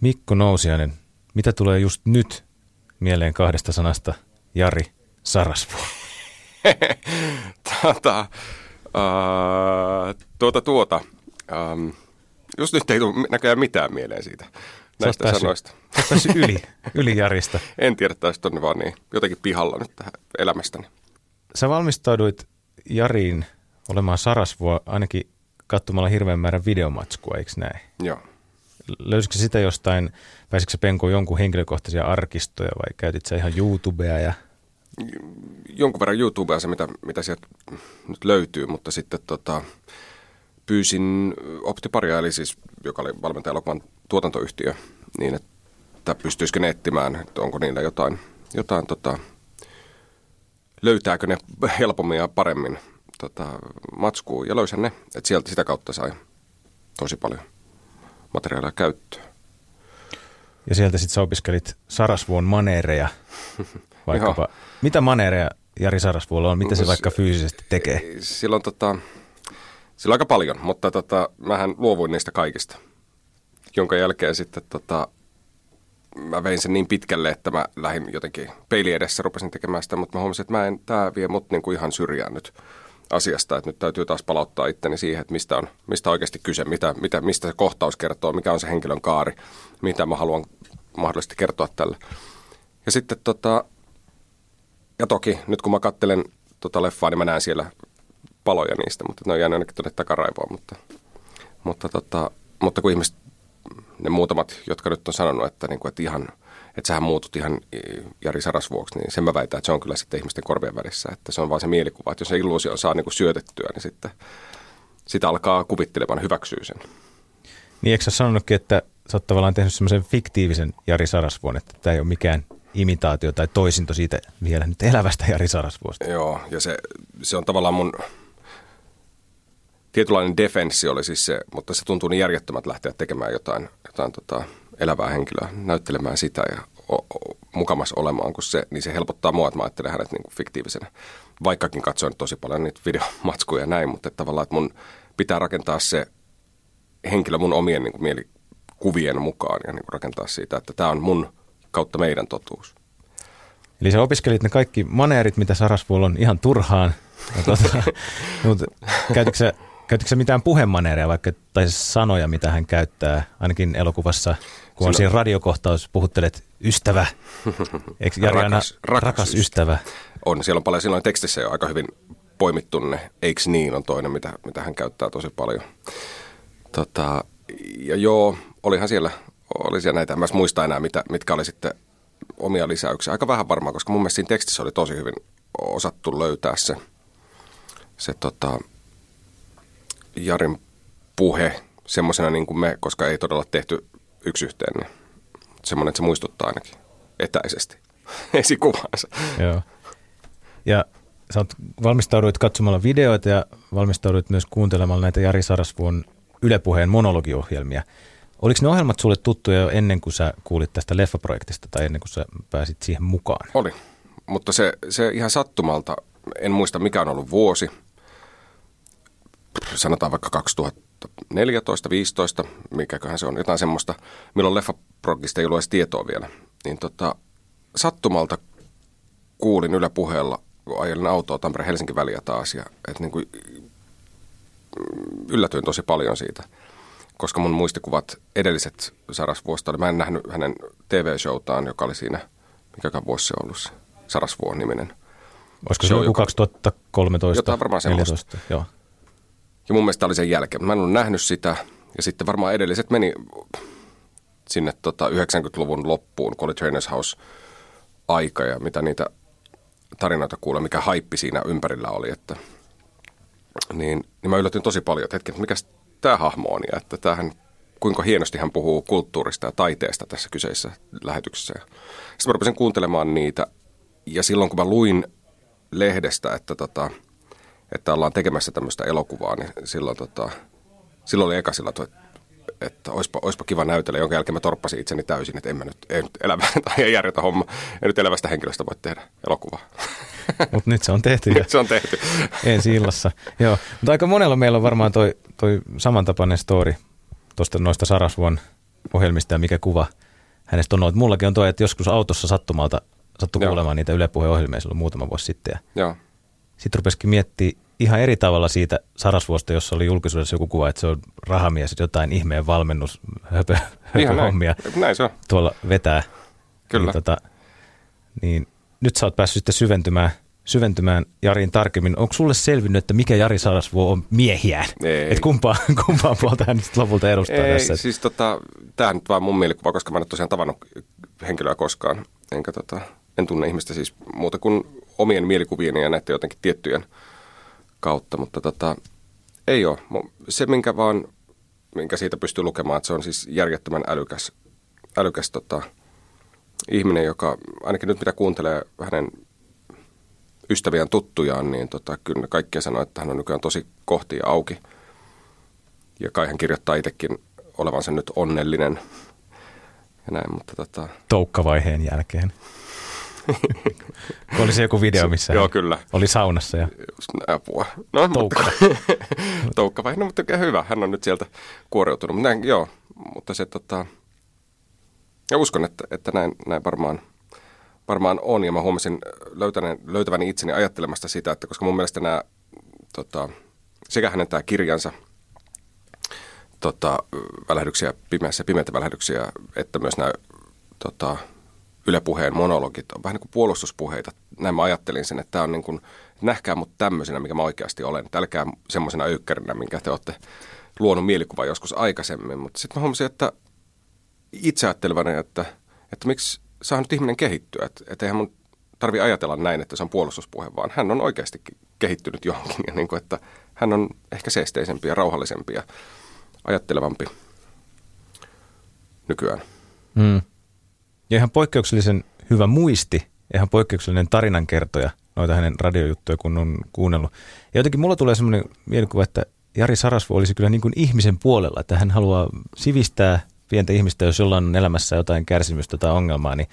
Mikko Nousiainen, mitä tulee just nyt mieleen kahdesta sanasta Jari Sarasvuo? tuota, uh, tuota, tuota. Um, just nyt ei tule näköjään mitään mieleen siitä näistä päässyt, sanoista. Sä päässyt yli, yli Jarista. en tiedä, että on vaan niin jotenkin pihalla nyt tähän elämästäni. Sä valmistauduit Jariin olemaan Sarasvuo ainakin katsomalla hirveän määrän videomatskua, eikö näin? Joo. Löysitkö sitä jostain, pääsitkö penkoon jonkun henkilökohtaisia arkistoja vai käytit ihan YouTubea ja jonkun verran YouTubea se, mitä, mitä sieltä nyt löytyy, mutta sitten tota, pyysin Optiparia, eli siis, joka oli valmentaja tuotantoyhtiö, niin että pystyisikö ne etsimään, että onko niillä jotain, jotain tota, löytääkö ne helpommin ja paremmin tota, matskua. Ja löysän ne, että sieltä sitä kautta sai tosi paljon materiaalia käyttöön. Ja sieltä sitten sä opiskelit Sarasvuon maneereja, vaikkapa. Mitä maneereja Jari Sarasvuolla on? Mitä se vaikka fyysisesti tekee? Silloin, tota, silloin aika paljon, mutta tota, mähän luovuin niistä kaikista. Jonka jälkeen sitten tota, mä vein sen niin pitkälle, että mä lähdin jotenkin peili edessä, rupesin tekemään sitä, mutta mä huomasin, että mä en, tää vie mut niinku ihan syrjään nyt asiasta, että nyt täytyy taas palauttaa itteni siihen, että mistä on, mistä oikeasti kyse, mitä, mitä, mistä se kohtaus kertoo, mikä on se henkilön kaari, mitä mä haluan mahdollisesti kertoa tälle. Ja sitten tota, ja toki nyt kun mä kattelen tota leffaa, niin mä näen siellä paloja niistä, mutta ne on jäänyt ainakin tuonne takaraivoon, mutta, mutta, tota, mutta kun ihmiset, ne muutamat, jotka nyt on sanonut, että, niin kuin, että ihan, että sähän muutut ihan Jari Saras vuoksi, niin sen mä väitän, että se on kyllä sitten ihmisten korvien välissä, että se on vaan se mielikuva, että jos se illuusio saa niin kuin syötettyä, niin sitten sitä alkaa kuvittelemaan, hyväksyy sen. Niin eikö sä sanonutkin, että sä oot tavallaan tehnyt semmoisen fiktiivisen Jari Sarasvuon, että tämä ei ole mikään imitaatio tai toisinto siitä vielä nyt elävästä Jari Sarasvuosta. Joo, ja se, se on tavallaan mun tietynlainen defenssi oli siis se, mutta se tuntuu niin järjettömät lähteä tekemään jotain, jotain tota, elävää henkilöä, näyttelemään sitä ja mukamas olemaan, kun se, niin se helpottaa mua, että mä ajattelen hänet niin kuin fiktiivisenä. Vaikkakin katsoin tosi paljon niitä videomatskuja ja näin, mutta että tavallaan, että mun pitää rakentaa se henkilö mun omien niin kuin mielikuvien mukaan ja niin kuin rakentaa siitä, että tämä on mun kautta meidän totuus. Eli sä opiskelit ne kaikki maneerit, mitä Sarasvuol on ihan turhaan, tuota, mutta käytitkö sä, käytitkö sä mitään puhemaneereja vaikka, tai sanoja, mitä hän käyttää, ainakin elokuvassa, kun Silloin... on siinä radiokohtaus, puhuttelet ystävä, eikö Jari rakas, rakas, rakas ystävä. ystävä. On, siellä on paljon silloin tekstissä jo aika hyvin poimittu ne, eikö niin, on toinen, mitä, mitä hän käyttää tosi paljon. Tota, ja joo, olihan siellä oli siellä näitä, en mä muista enää, mitä, mitkä oli sitten omia lisäyksiä. Aika vähän varmaan, koska mun mielestä siinä tekstissä oli tosi hyvin osattu löytää se, se tota, Jarin puhe semmoisena niin kuin me, koska ei todella tehty yksi yhteen, niin semmoinen, että se muistuttaa ainakin etäisesti esikuvansa. Joo. Ja sä oot valmistauduit katsomalla videoita ja valmistauduit myös kuuntelemalla näitä Jari Sarasvuon Yle Puheen monologiohjelmia – Oliko ne ohjelmat sulle tuttuja jo ennen kuin sä kuulit tästä leffaprojektista tai ennen kuin sä pääsit siihen mukaan? Oli, mutta se, se ihan sattumalta, en muista mikä on ollut vuosi, sanotaan vaikka 2014-2015, mikäköhän se on, jotain semmoista, milloin leffaprojektista ei ollut edes tietoa vielä. Niin tota, sattumalta kuulin Yle puheella, kun ajelin autoa Tampere-Helsinki väliä taas, ja että niin kuin, yllätyin tosi paljon siitä – koska mun muistikuvat edelliset Sarasvuosta oli, mä en nähnyt hänen TV-showtaan, joka oli siinä, mikä vuosi se ollut, Sarasvuo-niminen. Olisiko se joku 2013? Jotain varmaan semmoista. Joo. Ja mun mielestä oli sen jälkeen. Mä en ole nähnyt sitä. Ja sitten varmaan edelliset meni sinne tota 90-luvun loppuun, kun oli Trainers House aika ja mitä niitä tarinoita kuulee, mikä haippi siinä ympärillä oli. Että, niin, niin mä yllätyin tosi paljon, että hetken, mikä tämä hahmo on ja että tämähän, kuinka hienosti hän puhuu kulttuurista ja taiteesta tässä kyseisessä lähetyksessä. Sitten mä rupesin kuuntelemaan niitä ja silloin kun mä luin lehdestä, että, tota, että ollaan tekemässä tämmöistä elokuvaa, niin silloin, tota, silloin oli eka sillä, että, että olisipa, olisipa kiva näytellä, jonka jälkeen mä torppasin itseni täysin, että en mä nyt, ei nyt elävä, tai järjetä homma, ei nyt elävästä henkilöstä voi tehdä elokuvaa. Mutta nyt se on tehty. nyt se on tehty. ensi illassa. Joo. Mutta aika monella meillä on varmaan toi, toi samantapainen story tuosta noista Sarasvuon ohjelmista ja mikä kuva hänestä on ollut. Mullakin on tuo, että joskus autossa sattumalta sattui kuulemaan niitä Yle Puheen ohjelmia silloin muutama vuosi sitten. Ja Joo. Sitten rupesikin miettiä ihan eri tavalla siitä Sarasvuosta, jossa oli julkisuudessa joku kuva, että se on rahamies, että jotain ihmeen valmennus, höpö, Ihan höpö näin. hommia Näin se on. tuolla vetää. Kyllä. Niin, tota, niin nyt sä oot päässyt sitten syventymään, syventymään Jariin tarkemmin. Onko sulle selvinnyt, että mikä Jari Sarasvuo on miehiään? Ei. Että kumpaa, kumpaa puolta hän sitten lopulta edustaa Ei, tässä? siis tota, tämä nyt vaan mun mielikuva, koska mä en ole tosiaan tavannut henkilöä koskaan. Enkä tota, en tunne ihmistä siis muuta kuin omien mielikuvien ja näiden jotenkin tiettyjen kautta, mutta tota, ei ole. Se, minkä vaan, minkä siitä pystyy lukemaan, että se on siis järjettömän älykäs, älykäs tota, ihminen, joka ainakin nyt mitä kuuntelee hänen ystäviään tuttujaan, niin tota, kyllä kaikkia sanoo, että hän on nykyään tosi kohti ja auki. Ja kai hän kirjoittaa itsekin olevansa nyt onnellinen ja näin, mutta tota, Toukkavaiheen jälkeen. Oli se joku video, missä Joo, kyllä. oli saunassa ja apua. No, Toukka. mutta, toukka vai, no mutta hyvä, hän on nyt sieltä kuoriutunut. Näin, joo, mutta se tota, ja uskon, että, että näin, näin varmaan, varmaan on. Ja mä huomasin löytäväni, löytäväni itseni ajattelemasta sitä, että koska mun mielestä nämä, tota, sekä hänen tämä kirjansa, tota, välähdyksiä pimeässä, pimeitä välähdyksiä, että myös nämä tota, Yle Puheen monologit on vähän niin kuin puolustuspuheita. Näin mä ajattelin sen, että tämä on niin kuin, nähkää mut tämmöisenä, mikä mä oikeasti olen. Älkää semmoisena öykkärinä, minkä te olette luonut mielikuva joskus aikaisemmin. Mutta sitten mä huomasin, että itse ajattelevani, että, että miksi saa nyt ihminen kehittyä. Että, että eihän mun tarvi ajatella näin, että se on puolustuspuhe, vaan hän on oikeasti kehittynyt johonkin. Ja niin kuin, että hän on ehkä seesteisempi ja rauhallisempi ja ajattelevampi nykyään. Mm. Ja ihan poikkeuksellisen hyvä muisti, ihan poikkeuksellinen tarinankertoja, noita hänen radiojuttuja, kun on kuunnellut. Ja jotenkin mulla tulee semmoinen mielikuva, että Jari Sarasvo olisi kyllä niin kuin ihmisen puolella, että hän haluaa sivistää pientä ihmistä, jos jollain on elämässä jotain kärsimystä tai ongelmaa, niin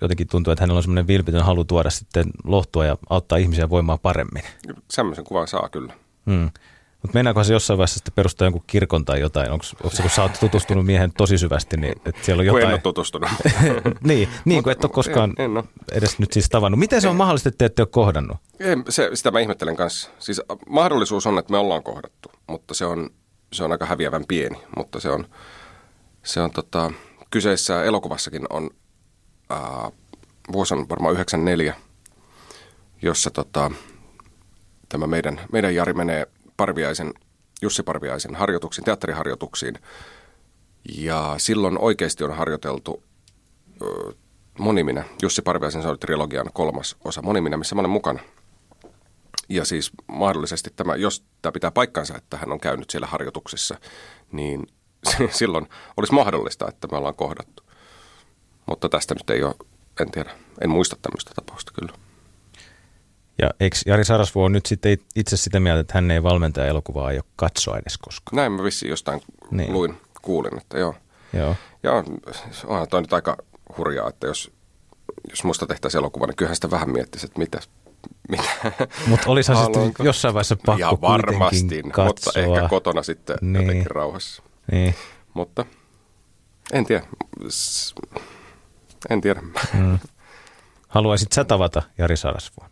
jotenkin tuntuu, että hänellä on semmoinen vilpitön halu tuoda sitten lohtua ja auttaa ihmisiä voimaan paremmin. Semmoisen kuvan saa kyllä. Hmm. Mutta meinaankohan se jossain vaiheessa sitten perustaa jonkun kirkon tai jotain? Onko se, kun sä oot tutustunut miehen tosi syvästi, niin että siellä on Kun en jotain... ole tutustunut. niin, niin kuin et ole koskaan en- en oo. edes nyt siis tavannut. Miten se on mahdollista, että te ette ole kohdannut? Ei, se, sitä mä ihmettelen kanssa. Siis a, mahdollisuus on, että me ollaan kohdattu, mutta se on, se on aika häviävän pieni. Mutta se on, se on tota, kyseessä elokuvassakin on, ää, vuosi on varmaan 94, jossa tota, tämä meidän, meidän Jari menee Parviaisen, Jussi Parviaisen harjoituksiin, teatteriharjoituksiin. Ja silloin oikeasti on harjoiteltu ö, Moniminä. Jussi Parviaisen trilogian kolmas osa Moniminä, missä mä olen mukana. Ja siis mahdollisesti tämä, jos tämä pitää paikkansa, että hän on käynyt siellä harjoituksissa, niin silloin olisi mahdollista, että me ollaan kohdattu. Mutta tästä nyt ei ole, en tiedä, en muista tämmöistä tapausta kyllä. Ja eikö Jari Sarasvuo on nyt sitten itse sitä mieltä, että hän ei valmentaja elokuvaa aio katsoa edes koskaan? Näin mä vissiin jostain Niin. luin, kuulin, että joo. Joo. Ja onhan toi nyt aika hurjaa, että jos, jos musta tehtäisiin elokuva, niin kyllähän sitä vähän miettisi, että mitä, mitä. Mutta olisihan se sitten jossain vaiheessa pakko ja varmasti, katsoa. mutta ehkä kotona sitten Niin. jotenkin rauhassa. Niin. Mutta en tiedä. En tiedä. Mm. Haluaisit sä tavata Jari Sarasvuon?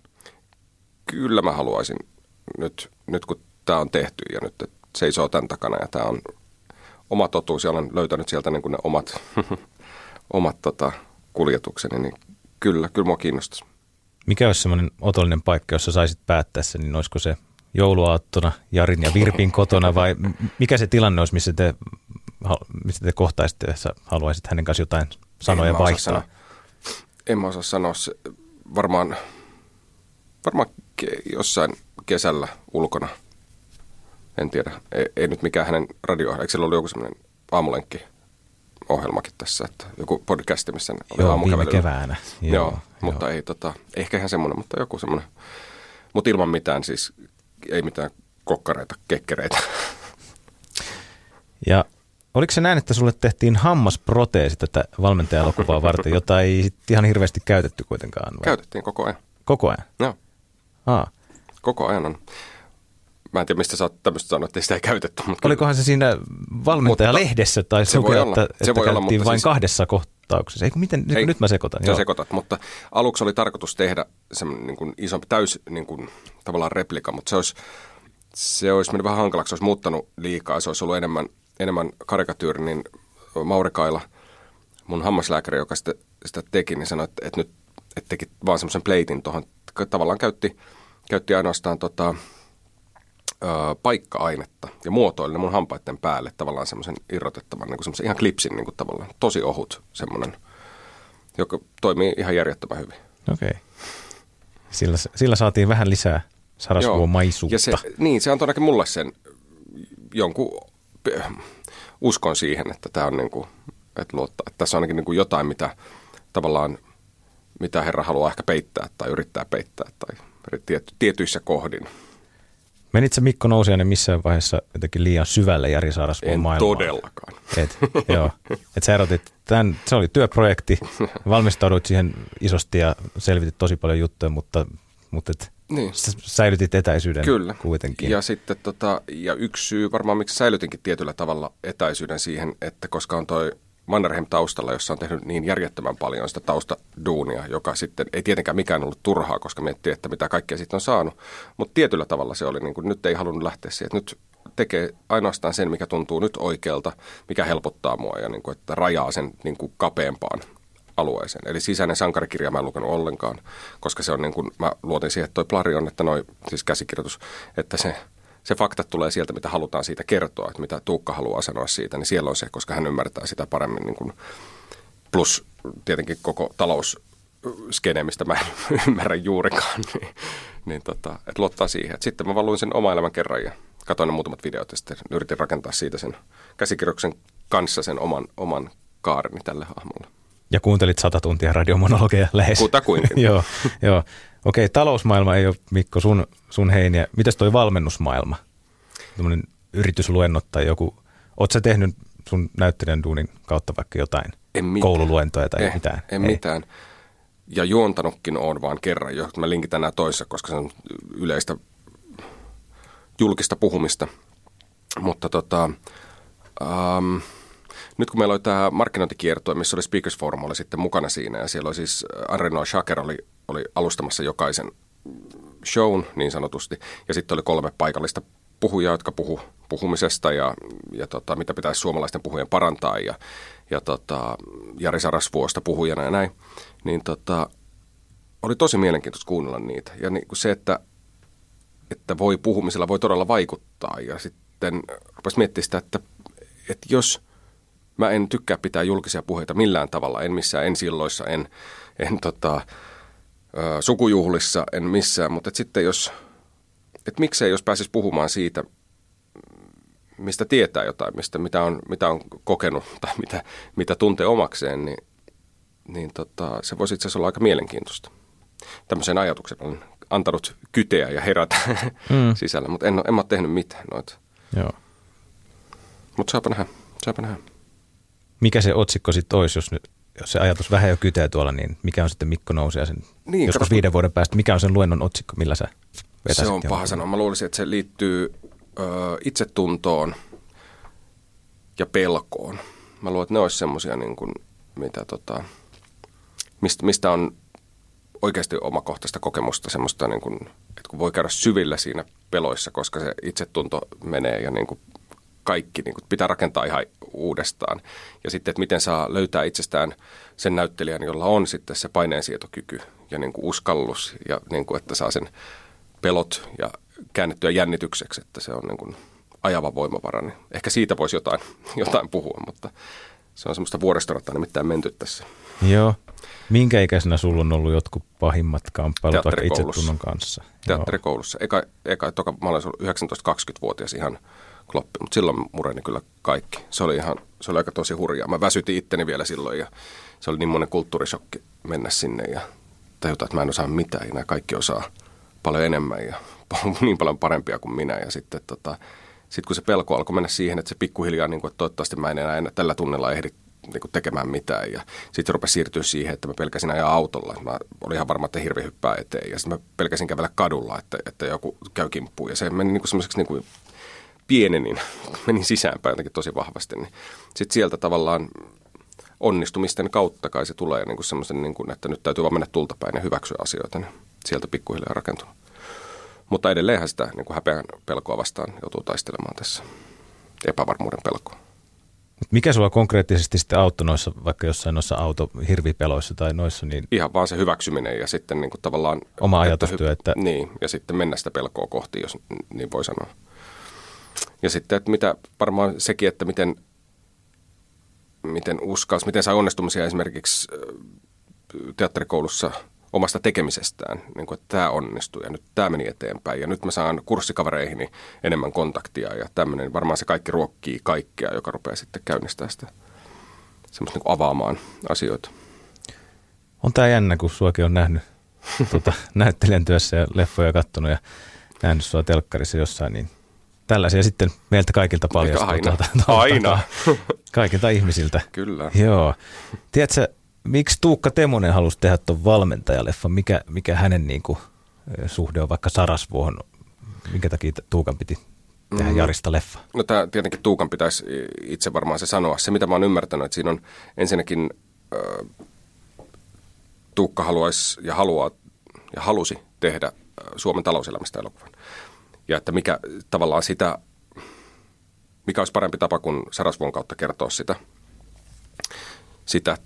Kyllä mä haluaisin nyt, nyt kun tämä on tehty ja nyt että seisoo tämän takana ja tämä on oma totuus ja olen löytänyt sieltä niin kuin ne omat, omat tota, kuljetukseni, niin kyllä, kyllä mua kiinnostaisi. Mikä olisi semmoinen otollinen paikka, jossa saisit päättää sen, niin olisiko se jouluaattona Jarin ja Virpin kotona vai mikä se tilanne olisi, missä te, missä te kohtaisitte, ja sä haluaisit hänen kanssa jotain sanoja En vaihtaa? sanoa. En mä osaa sanoa. Se, varmaan varmaan jossain kesällä ulkona. En tiedä. Ei, ei nyt mikään hänen radio Eikö sillä ollut joku semmoinen aamulenkki ohjelmakin tässä, että joku podcasti, missä oli Joo, viime keväänä. Joo, joo, mutta ei tota, ehkä ihan semmoinen, mutta joku semmoinen. Mutta ilman mitään siis, ei mitään kokkareita, kekkereitä. Ja oliko se näin, että sulle tehtiin hammasproteesi tätä valmentajalokuvaa varten, jota ei sit ihan hirveästi käytetty kuitenkaan? Vai? Käytettiin koko ajan. Koko ajan? Joo, Aa. koko ajan on. Mä en tiedä, mistä sä oot tämmöistä sanonut, että sitä ei käytetty. Mutta Olikohan se siinä valmentajalehdessä tai se voi lukea, olla. että, Se että voi olla, vain siis- kahdessa kohtauksessa. Eikö, miten, Ei, nyt mä sekoitan. Sä sekoitat, mutta aluksi oli tarkoitus tehdä semmoinen niin kuin isompi täys niin kuin, tavallaan replika, mutta se olisi, se olisi mennyt vähän hankalaksi, se olisi muuttanut liikaa, se olisi ollut enemmän, enemmän karikatyyri, niin Mauri Kaila, mun hammaslääkäri, joka sitä, sitä teki, niin sanoi, että, että nyt että teki vaan semmoisen pleitin tuohon, tavallaan käytti, käytti ainoastaan tota, ö, paikka-ainetta ja muotoili ne mun hampaiden päälle tavallaan semmoisen irrotettavan, niin semmoisen ihan klipsin niin kuin tavallaan, tosi ohut semmoinen, joka toimii ihan järjettömän hyvin. Okei. Okay. Sillä, sillä saatiin vähän lisää sarasvuomaisuutta. Ja se, niin, se antoi ainakin mulle sen jonkun p- uskon siihen, että tämä on niin kuin, että luottaa, että tässä on ainakin niin kuin jotain, mitä tavallaan, mitä herra haluaa ehkä peittää tai yrittää peittää tai tiety, tietyissä kohdin. Menitkö Mikko Nousiainen missään vaiheessa jotenkin liian syvälle Jari Sarasvuon En maailmaan? todellakaan. Et, joo. Et sä erotit, tämän, se oli työprojekti, valmistauduit siihen isosti ja selvitit tosi paljon juttuja, mutta, mutta et, Niin. sä säilytit etäisyyden Kyllä. kuitenkin. Ja sitten tota, ja yksi syy varmaan, miksi säilytinkin tietyllä tavalla etäisyyden siihen, että koska on toi Mannerheim taustalla, jossa on tehnyt niin järjettömän paljon sitä taustaduunia, joka sitten ei tietenkään mikään ollut turhaa, koska miettii, että mitä kaikkea sitten on saanut. Mutta tietyllä tavalla se oli, niin kuin, nyt ei halunnut lähteä siihen, että nyt tekee ainoastaan sen, mikä tuntuu nyt oikealta, mikä helpottaa mua ja niin kuin, että rajaa sen niin kuin kapeampaan alueeseen. Eli sisäinen sankarikirja mä en lukenut ollenkaan, koska se on niin kuin, mä luotin siihen, että toi plari on, että noi, siis käsikirjoitus, että se, se fakta tulee sieltä, mitä halutaan siitä kertoa, että mitä Tuukka haluaa sanoa siitä, niin siellä on se, koska hän ymmärtää sitä paremmin. Niin kuin, plus tietenkin koko talousskene, mistä mä en ymmärrä juurikaan, niin, niin tota, että luottaa siihen. Et sitten mä valuin sen oma elämän kerran ja katsoin ne muutamat videot ja sitten yritin rakentaa siitä sen käsikirjoituksen kanssa sen oman, oman kaareni tälle hahmolle. Ja kuuntelit sata tuntia radiomonologeja lähes. Kutakuinkin. joo, joo. Okei, talousmaailma ei ole, Mikko, sun, sun heiniä. Mitäs toi valmennusmaailma? Tämmöinen yritysluennot tai joku. Oot sä tehnyt sun näyttelijän duunin kautta vaikka jotain En mitään. koululuentoja tai eh, mitään? En Ei. mitään. Ja juontanutkin on vaan kerran jo. Mä linkitän nämä toissa, koska se on yleistä julkista puhumista. Mutta tota, um, nyt kun meillä oli tämä markkinointikiertue, missä oli Speakers Forum oli sitten mukana siinä, ja siellä oli siis Areno Shaker oli, oli alustamassa jokaisen shown niin sanotusti, ja sitten oli kolme paikallista puhujaa, jotka puhu puhumisesta ja, ja tota, mitä pitäisi suomalaisten puhujien parantaa, ja, ja tota, Jari Sarasvuosta puhujana ja näin, niin tota, oli tosi mielenkiintoista kuunnella niitä. Ja niin kuin se, että, että voi puhumisella voi todella vaikuttaa, ja sitten rupesi miettimään sitä, että, että jos mä en tykkää pitää julkisia puheita millään tavalla, en missään, en silloissa, en, en tota, ö, sukujuhlissa, en missään, mutta et sitten jos, että miksei jos pääsisi puhumaan siitä, mistä tietää jotain, mistä, mitä, on, mitä on kokenut tai mitä, mitä tuntee omakseen, niin, niin tota, se voisi itse asiassa olla aika mielenkiintoista. Tämmöisen ajatuksen olen antanut kyteä ja herätä mm. sisällä, mutta en, en mä ole tehnyt mitään noita. Joo. Mutta saapa nähdä, saapa nähdä. Mikä se otsikko sitten olisi, jos, nyt, jos se ajatus vähän jo kytee tuolla, niin mikä on sitten Mikko Nousiaisen, Niin, joskus kato- viiden vuoden päästä, mikä on sen luennon otsikko, millä sä? Se on paha sanoa. Mä luulisin, että se liittyy ö, itsetuntoon ja pelkoon. Mä luulen, että ne olisi semmoisia, niin kuin, mitä tota, mistä, mistä on oikeasti omakohtaista kokemusta, semmoista, niin kuin, että kun voi käydä syvillä siinä peloissa, koska se itsetunto menee ja niin kuin kaikki niin kuin pitää rakentaa ihan uudestaan. Ja sitten, että miten saa löytää itsestään sen näyttelijän, jolla on sitten se paineensietokyky ja niin kuin uskallus ja niin kuin, että saa sen pelot ja käännettyä jännitykseksi, että se on niin kuin ajava voimavara. Niin ehkä siitä voisi jotain, jotain puhua, mutta se on semmoista vuoristorataa nimittäin menty tässä. Joo. Minkä ikäisenä sulla on ollut jotkut pahimmat kamppailut vaikka itsetunnon kanssa? Teatterikoulussa. Eka, eka toka, mä olen ollut 19-20-vuotias ihan kloppi, mutta silloin mureni kyllä kaikki. Se oli ihan, se oli aika tosi hurjaa. Mä väsytin itteni vielä silloin ja se oli niin monen kulttuurishokki mennä sinne ja tajuta, että mä en osaa mitään ja nämä kaikki osaa paljon enemmän ja niin paljon parempia kuin minä. Ja sitten tota, sit kun se pelko alkoi mennä siihen, että se pikkuhiljaa, niin kuin, että toivottavasti mä en enää, tällä tunnella ehdi niin kuin tekemään mitään. Ja sitten rupesi siirtyä siihen, että mä pelkäsin ajaa autolla. Mä olin ihan varma, että hirvi hyppää eteen. Ja sitten mä pelkäsin kävellä kadulla, että, että joku käy kimppuun. Ja se meni niin kuin semmoiseksi niin kuin pienenin, menin sisäänpäin jotenkin tosi vahvasti. Niin sitten sieltä tavallaan onnistumisten kautta kai se tulee niin kuin semmoisen, niin kuin, että nyt täytyy vaan mennä tultapäin ja hyväksyä asioita. Niin sieltä pikkuhiljaa rakentunut. Mutta edelleenhän sitä niin kuin häpeän pelkoa vastaan joutuu taistelemaan tässä epävarmuuden pelkoa. Mikä sulla konkreettisesti sitten auttoi noissa, vaikka jossain noissa autohirvipeloissa tai noissa? Niin... Ihan vaan se hyväksyminen ja sitten niin kuin tavallaan... Oma ajatustyö, että... että... Niin, ja sitten mennä sitä pelkoa kohti, jos niin voi sanoa. Ja sitten, että mitä varmaan sekin, että miten, miten uskalsi, miten sai onnistumisia esimerkiksi teatterikoulussa omasta tekemisestään, niin kuin, että tämä onnistui ja nyt tämä meni eteenpäin ja nyt mä saan kurssikavereihini enemmän kontaktia ja tämmöinen, varmaan se kaikki ruokkii kaikkea, joka rupeaa sitten käynnistämään sitä semmoista niin avaamaan asioita. On tämä jännä, kun suakin on nähnyt tuota, näyttelijän työssä ja leffoja katsonut ja nähnyt sua telkkarissa jossain, niin tällaisia sitten meiltä kaikilta paljon. Aina. Tuota, tuota, Aina. Kaikilta ihmisiltä. Kyllä. Joo. Tiedätkö, miksi Tuukka Temonen halusi tehdä tuon valmentajaleffan? Mikä, mikä hänen niin kuin, suhde on vaikka Sarasvuohon? Minkä takia Tuukan piti tehdä mm. Jarista leffa? No tämä tietenkin Tuukan pitäisi itse varmaan se sanoa. Se mitä mä oon ymmärtänyt, että siinä on ensinnäkin äh, Tuukka haluaisi ja haluaa ja halusi tehdä Suomen talouselämästä elokuvan. Ja että mikä tavallaan sitä, mikä olisi parempi tapa kuin Sarasvuon kautta kertoa sitä, sitä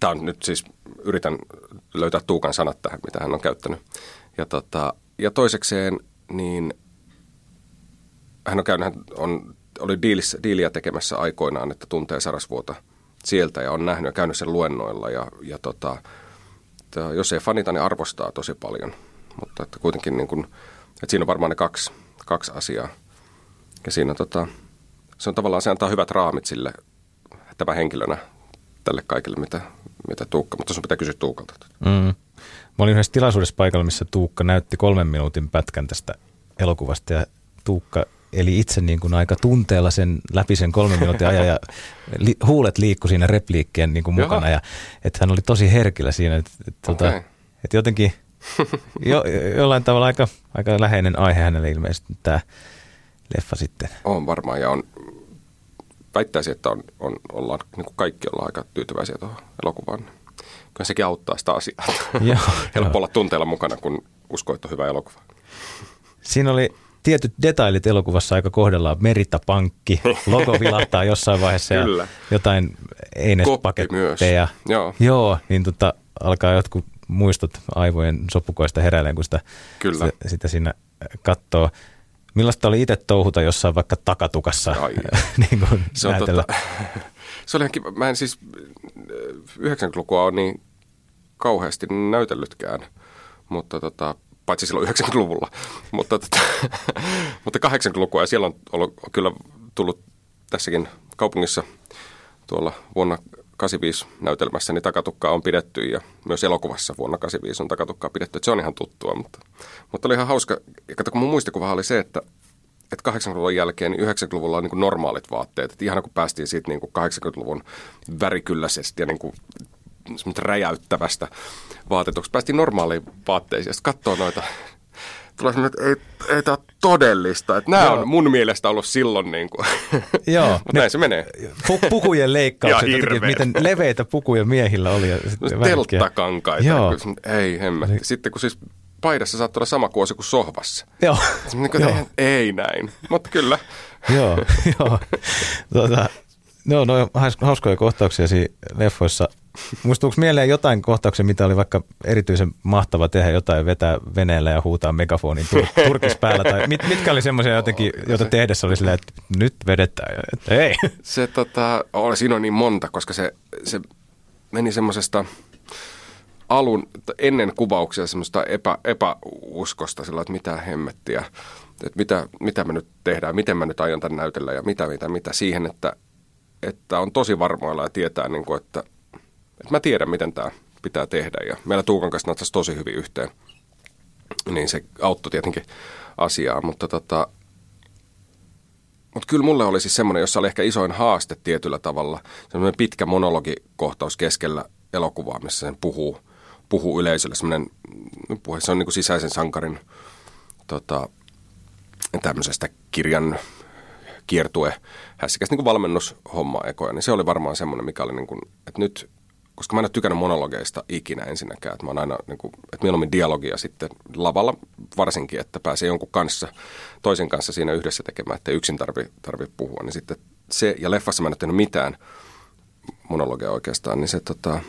tämä on nyt siis, yritän löytää Tuukan sanat tähän, mitä hän on käyttänyt. Ja, tota, ja toisekseen, niin hän on käynyt, hän on, oli diilissä, diiliä tekemässä aikoinaan, että tuntee Sarasvuota sieltä ja on nähnyt ja käynyt sen luennoilla. Ja, ja tota, jos ei fanita, niin arvostaa tosi paljon. Mutta että kuitenkin niin kuin, että siinä on varmaan ne kaksi, kaksi asiaa. Ja siinä tota, se on tavallaan, se antaa hyvät raamit sille tämä henkilönä tälle kaikille, mitä, mitä Tuukka, mutta sun pitää kysyä Tuukalta. Mm. Mä olin yhdessä tilaisuudessa paikalla, missä Tuukka näytti kolmen minuutin pätkän tästä elokuvasta ja Tuukka eli itse niin kuin aika tunteella sen läpi sen kolmen minuutin ajan ja li, huulet liikku siinä repliikkien niin kuin mukana ja että hän oli tosi herkillä siinä, että, että, okay. että, että jotenkin jo, jollain tavalla aika, aika läheinen aihe hänelle ilmeisesti tämä leffa sitten. On varmaan ja on, väittäisin, että on, on, ollaan, niin kuin kaikki ollaan aika tyytyväisiä tuohon elokuvaan. Kyllä sekin auttaa sitä asiaa. Helppo olla tunteella mukana, kun uskoo, että on hyvä elokuva. Siinä oli tietyt detailit elokuvassa aika kohdellaan. Meritapankki, logo vilahtaa jossain vaiheessa ja Kyllä. jotain einespaketteja. Joo. Joo, niin tota, alkaa jotkut muistot aivojen sopukoista heräilemään, kun sitä, Kyllä. sitä, sitä siinä katsoo. Millaista oli itse touhuta jossain vaikka takatukassa? niin kuin se, on tota, se oli ihan Mä en siis 90-lukua on niin kauheasti näytellytkään, mutta tota, paitsi silloin 90-luvulla. mutta, tota, mutta 80-lukua ja siellä on ollut, kyllä tullut tässäkin kaupungissa tuolla vuonna 85 näytelmässä, niin takatukkaa on pidetty ja myös elokuvassa vuonna 85 on takatukkaa pidetty. Että se on ihan tuttua, mutta, mutta oli ihan hauska. Ja kato, kun mun muistikuva oli se, että, että 80-luvun jälkeen niin 90-luvulla on niin kuin normaalit vaatteet. Että ihan kun päästiin siitä niin kuin 80-luvun värikylläisestä ja niin kuin räjäyttävästä vaatetuksesta, päästiin normaaliin vaatteisiin. Sitten katsoo noita tulee sellainen, että ei, ei tämä ole todellista. Että nämä Joo. on mun mielestä ollut silloin niin kuin. Joo. Mutta näin se menee. Pu- pukujen leikkaukset, jotenkin, miten leveitä pukuja miehillä oli. Ja sitten Telttakankaita. Joo. Ei hemmetti. Sitten kun siis paidassa saattaa olla sama kuosi kuin sohvassa. Joo. Niin kuin, Joo. Ei, ei näin, mutta kyllä. Joo, joo. Tuota, no, no hauskoja kohtauksia siinä leffoissa – Muistuuko mieleen jotain kohtauksia, mitä oli vaikka erityisen mahtava tehdä jotain, vetää veneellä ja huutaa megafonin tur- turkis päällä? Tai mit, mitkä oli semmoisia jotenkin, joita tehdessä oli silleen, että nyt vedetään, että ei. Se tota, oli, siinä on niin monta, koska se, se meni semmoisesta alun, ennen kuvauksia semmoista epä, epäuskosta, sillä että mitä hemmettiä, että mitä, mitä me nyt tehdään, miten mä nyt aion tämän näytellä ja mitä, mitä, mitä, siihen, että, että on tosi varmoilla ja tietää, niin kuin, että että mä tiedän, miten tämä pitää tehdä. Ja meillä Tuukan kanssa natsasi tosi hyvin yhteen. Niin se auttoi tietenkin asiaa, mutta tota, mutta kyllä mulle oli siis semmoinen, jossa oli ehkä isoin haaste tietyllä tavalla. Semmoinen pitkä monologikohtaus keskellä elokuvaa, missä sen puhuu, puhuu yleisölle. Semmoinen, puhe, se on niin kuin sisäisen sankarin tota, tämmöisestä kirjan kiertue, hässäkäs niin kuin valmennushomma ekoja, niin se oli varmaan semmoinen, mikä oli niin kuin, että nyt, koska mä en ole tykännyt monologeista ikinä ensinnäkään, että mä oon aina, niin kuin, että mieluummin dialogia sitten lavalla varsinkin, että pääsee jonkun kanssa, toisen kanssa siinä yhdessä tekemään, että yksin tarvi, tarvi puhua, niin sitten se, ja leffassa mä en ole tehnyt mitään monologia oikeastaan, niin se tota,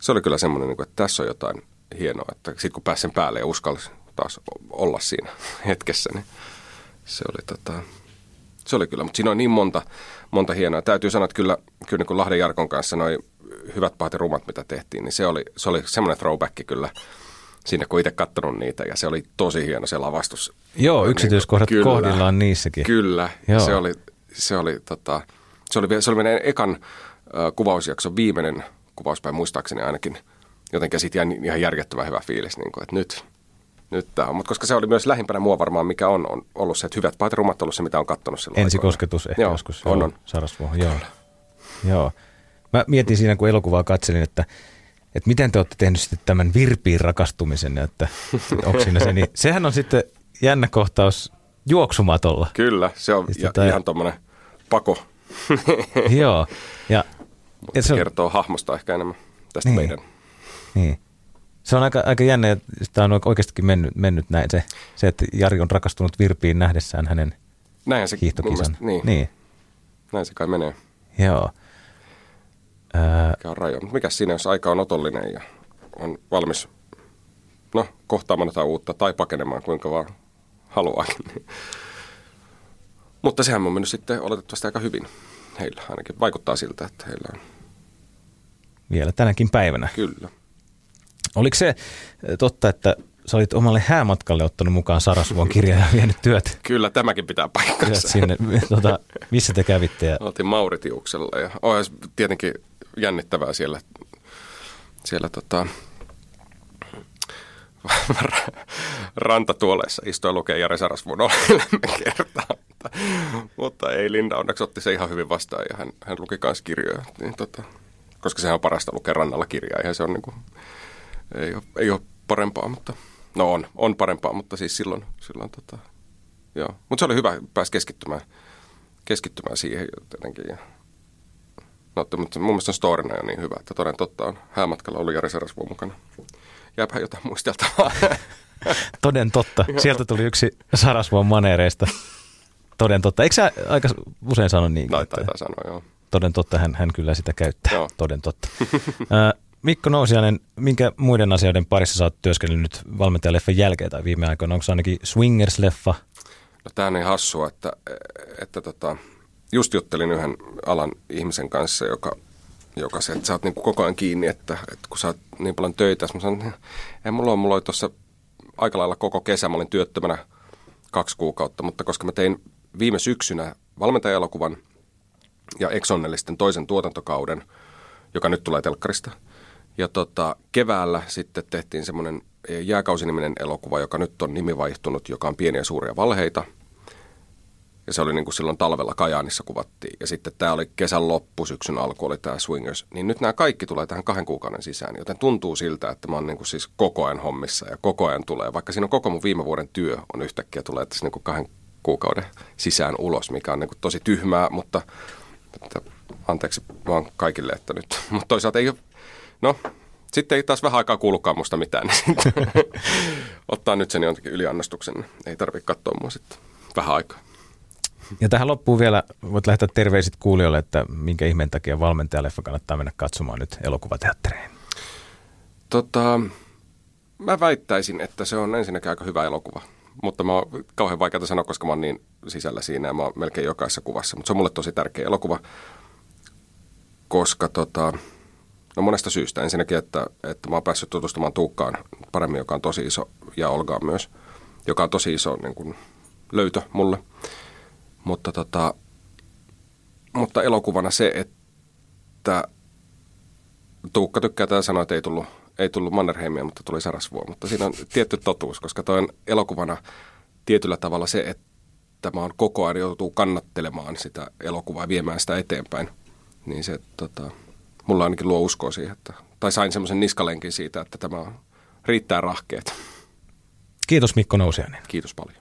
se oli kyllä semmoinen, niin kuin, että tässä on jotain hienoa, että sitten kun pääsen päälle ja uskalsi taas olla siinä hetkessä, niin se oli, tota, se oli kyllä, mutta siinä on niin monta, monta hienoa. Täytyy sanoa, että kyllä, kyllä niin Lahden Jarkon kanssa noin hyvät pahat ja rumat, mitä tehtiin, niin se oli, se oli semmoinen throwback kyllä siinä, kun itse katsonut niitä, ja se oli tosi hieno se lavastus. Joo, niin yksityiskohdat niin, kohdillaan niissäkin. Kyllä, Joo. se oli, se oli, tota, se oli, se oli meidän ekan uh, kuvausjakson viimeinen kuvauspäin muistaakseni ainakin. Jotenkin siitä jäi ihan järjettömän hyvä fiilis, niin kuin, että nyt, nyt tämä on. Mutta koska se oli myös lähimpänä mua varmaan, mikä on, on ollut se, että hyvät pahat rumat ollut se, mitä on katsonut silloin. Ensikosketus ehkä joo, joskus. On, on. Sarasvuo, joo. joo. Mä mietin siinä, kun elokuvaa katselin, että, että miten te olette tehnyt sitten tämän virpiin rakastumisen, että, että onko siinä se, niin sehän on sitten jännä kohtaus juoksumatolla. Kyllä, se on ja, tämä... ihan tuommoinen pako. joo, ja, Mutta ja se kertoo on... hahmosta ehkä enemmän tästä niin. meidän. Niin. Se on aika, aika jännä, että tämä on oikeastikin mennyt, mennyt näin. Se, se, että Jari on rakastunut Virpiin nähdessään hänen Näin se, hiihtokisan. Niin. niin. Näin se kai menee. Joo. Mikä on raja. Mikä siinä, jos aika on otollinen ja on valmis no, kohtaamaan jotain uutta tai pakenemaan kuinka vaan haluaakin. Mutta sehän on mennyt sitten oletettavasti aika hyvin heillä. Ainakin vaikuttaa siltä, että heillä on. Vielä tänäkin päivänä. Kyllä. Oliko se eh, totta, että sä olit omalle häämatkalle ottanut mukaan Sarasvuon kirja ja vienyt työt? Kyllä, tämäkin pitää paikkansa. Sinne, tuota, missä te kävitte? Ja... Otin Mauritiuksella ja olisi tietenkin jännittävää siellä, siellä tota, rantatuoleissa istua lukee Jari Sarasvuon kertaa. Mutta, mutta ei, Linda onneksi otti se ihan hyvin vastaan ja hän, hän luki myös kirjoja. Niin tota, koska sehän on parasta lukea rannalla kirjaa, eihän se on niin kuin, ei ole, ei ole parempaa, mutta no on, on parempaa, mutta siis silloin, silloin tota, joo. Mutta se oli hyvä päästä keskittymään, keskittymään siihen jotenkin. Ja, no, mutta mun mielestä on storina jo niin hyvä, että toden totta on häämatkalla ollut Jari Sarasvuo mukana. Jääpä jotain muisteltavaa. Toden totta. Sieltä tuli yksi Sarasvuon maneereista. Toden totta. Eikö sä aika usein sano niin? No, taitaa sanoa, joo. Toden totta, hän, hän kyllä sitä käyttää. Joo. Toden totta. Mikko Nousiainen, minkä muiden asioiden parissa sä oot työskennellyt valmentajaleffan jälkeen tai viime aikoina? Onko se ainakin Swingers-leffa? No tämä on niin hassua, että, että tota, just juttelin yhden alan ihmisen kanssa, joka, joka se, että sä oot niin koko ajan kiinni, että, että kun sä oot niin paljon töitä, mä sanon, ei mulla on, mulla oli tuossa aika lailla koko kesä, mä olin työttömänä kaksi kuukautta, mutta koska mä tein viime syksynä valmentajalokuvan ja Exonnellisten toisen tuotantokauden, joka nyt tulee telkkarista – ja tota, keväällä sitten tehtiin semmoinen jääkausiniminen elokuva, joka nyt on nimi vaihtunut, joka on pieniä suuria valheita. Ja se oli niin kuin silloin talvella Kajaanissa kuvattiin. Ja sitten tämä oli kesän loppu, syksyn alku oli tämä Swingers. Niin nyt nämä kaikki tulee tähän kahden kuukauden sisään. Joten tuntuu siltä, että mä oon niin kuin siis koko ajan hommissa ja koko ajan tulee. Vaikka siinä on koko mun viime vuoden työ on yhtäkkiä tulee tässä niin kuin kahden kuukauden sisään ulos, mikä on niin kuin tosi tyhmää, mutta että anteeksi vaan kaikille, että nyt. Mutta toisaalta ei ole No, sitten ei taas vähän aikaa kuulukaan musta mitään, niin ottaa nyt sen jontakin yliannostuksen. Niin ei tarvitse katsoa mua sitten vähän aikaa. Ja tähän loppuun vielä voit lähettää terveiset kuulijoille, että minkä ihmeen takia valmentajaleffa kannattaa mennä katsomaan nyt elokuvateatteriin. Tota, mä väittäisin, että se on ensinnäkin aika hyvä elokuva. Mutta mä oon kauhean vaikeaa sanoa, koska mä oon niin sisällä siinä ja mä oon melkein jokaisessa kuvassa. Mutta se on mulle tosi tärkeä elokuva, koska tota, No monesta syystä. Ensinnäkin, että, että mä oon päässyt tutustumaan Tuukkaan paremmin, joka on tosi iso, ja Olgaan myös, joka on tosi iso niin kuin, löytö mulle. Mutta, tota, mutta elokuvana se, että Tuukka tykkää tätä sanoa, että ei tullut, ei tullut Mannerheimia, mutta tuli Sarasvuo. Mutta siinä on tietty totuus, koska toi on elokuvana tietyllä tavalla se, että tämä on koko ajan joutuu kannattelemaan sitä elokuvaa viemään sitä eteenpäin, niin se tota, mulla ainakin luo uskoa siihen, että, tai sain semmoisen niskalenkin siitä, että tämä riittää rahkeet. Kiitos Mikko Nousiainen. Kiitos paljon.